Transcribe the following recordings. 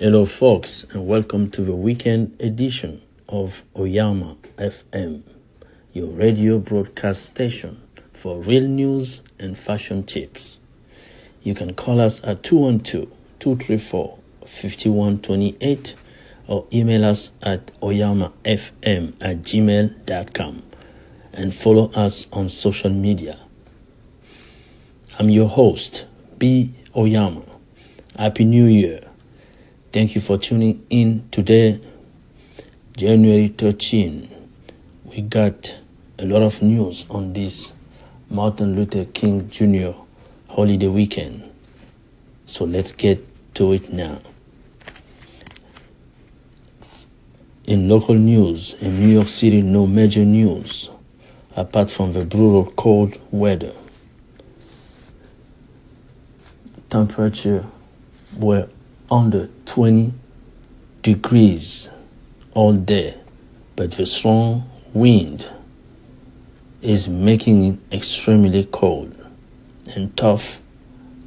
Hello, folks, and welcome to the weekend edition of Oyama FM, your radio broadcast station for real news and fashion tips. You can call us at 212 234 5128 or email us at oyamafm at gmail.com and follow us on social media. I'm your host, B. Oyama. Happy New Year. Thank you for tuning in today, January 13. We got a lot of news on this Martin Luther King Jr. holiday weekend. So let's get to it now. In local news, in New York City, no major news apart from the brutal cold weather. Temperature were under 20 degrees all day, but the strong wind is making it extremely cold and tough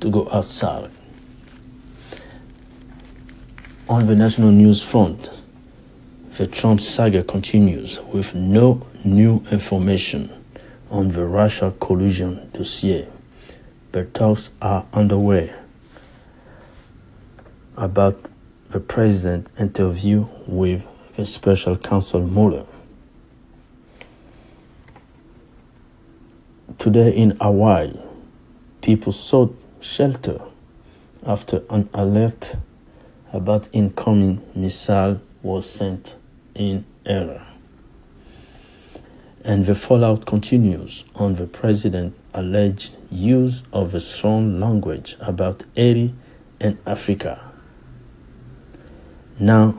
to go outside. On the national news front, the Trump saga continues with no new information on the Russia collusion dossier, but talks are underway about the president's interview with the special counsel Mueller. Today in Hawaii, people sought shelter after an alert about incoming missile was sent in error. And the fallout continues on the president's alleged use of a strong language about Haiti and Africa. Now,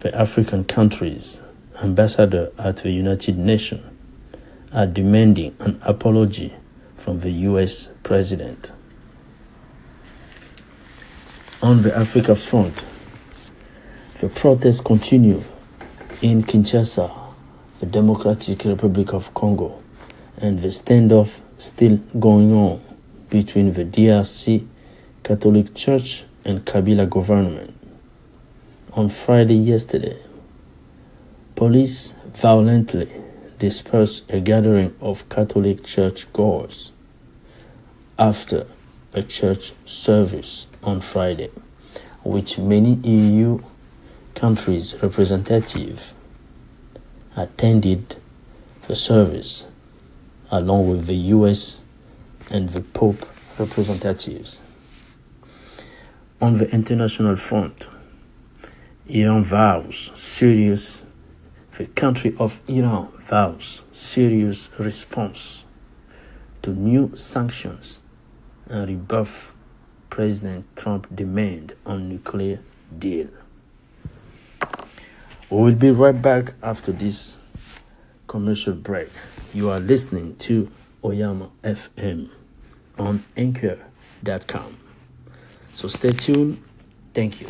the African countries' ambassador at the United Nations are demanding an apology from the US president. On the Africa front, the protests continue in Kinshasa, the Democratic Republic of Congo, and the standoff still going on between the DRC Catholic Church and Kabila government. On Friday yesterday, police violently dispersed a gathering of Catholic church goers after a church service on Friday, which many EU countries' representatives attended the service along with the US and the Pope representatives. On the international front, Iran vows serious the country of Iran vows serious response to new sanctions and rebuff President Trump demand on nuclear deal. We will be right back after this commercial break. You are listening to Oyama FM on anchor.com. So stay tuned. Thank you.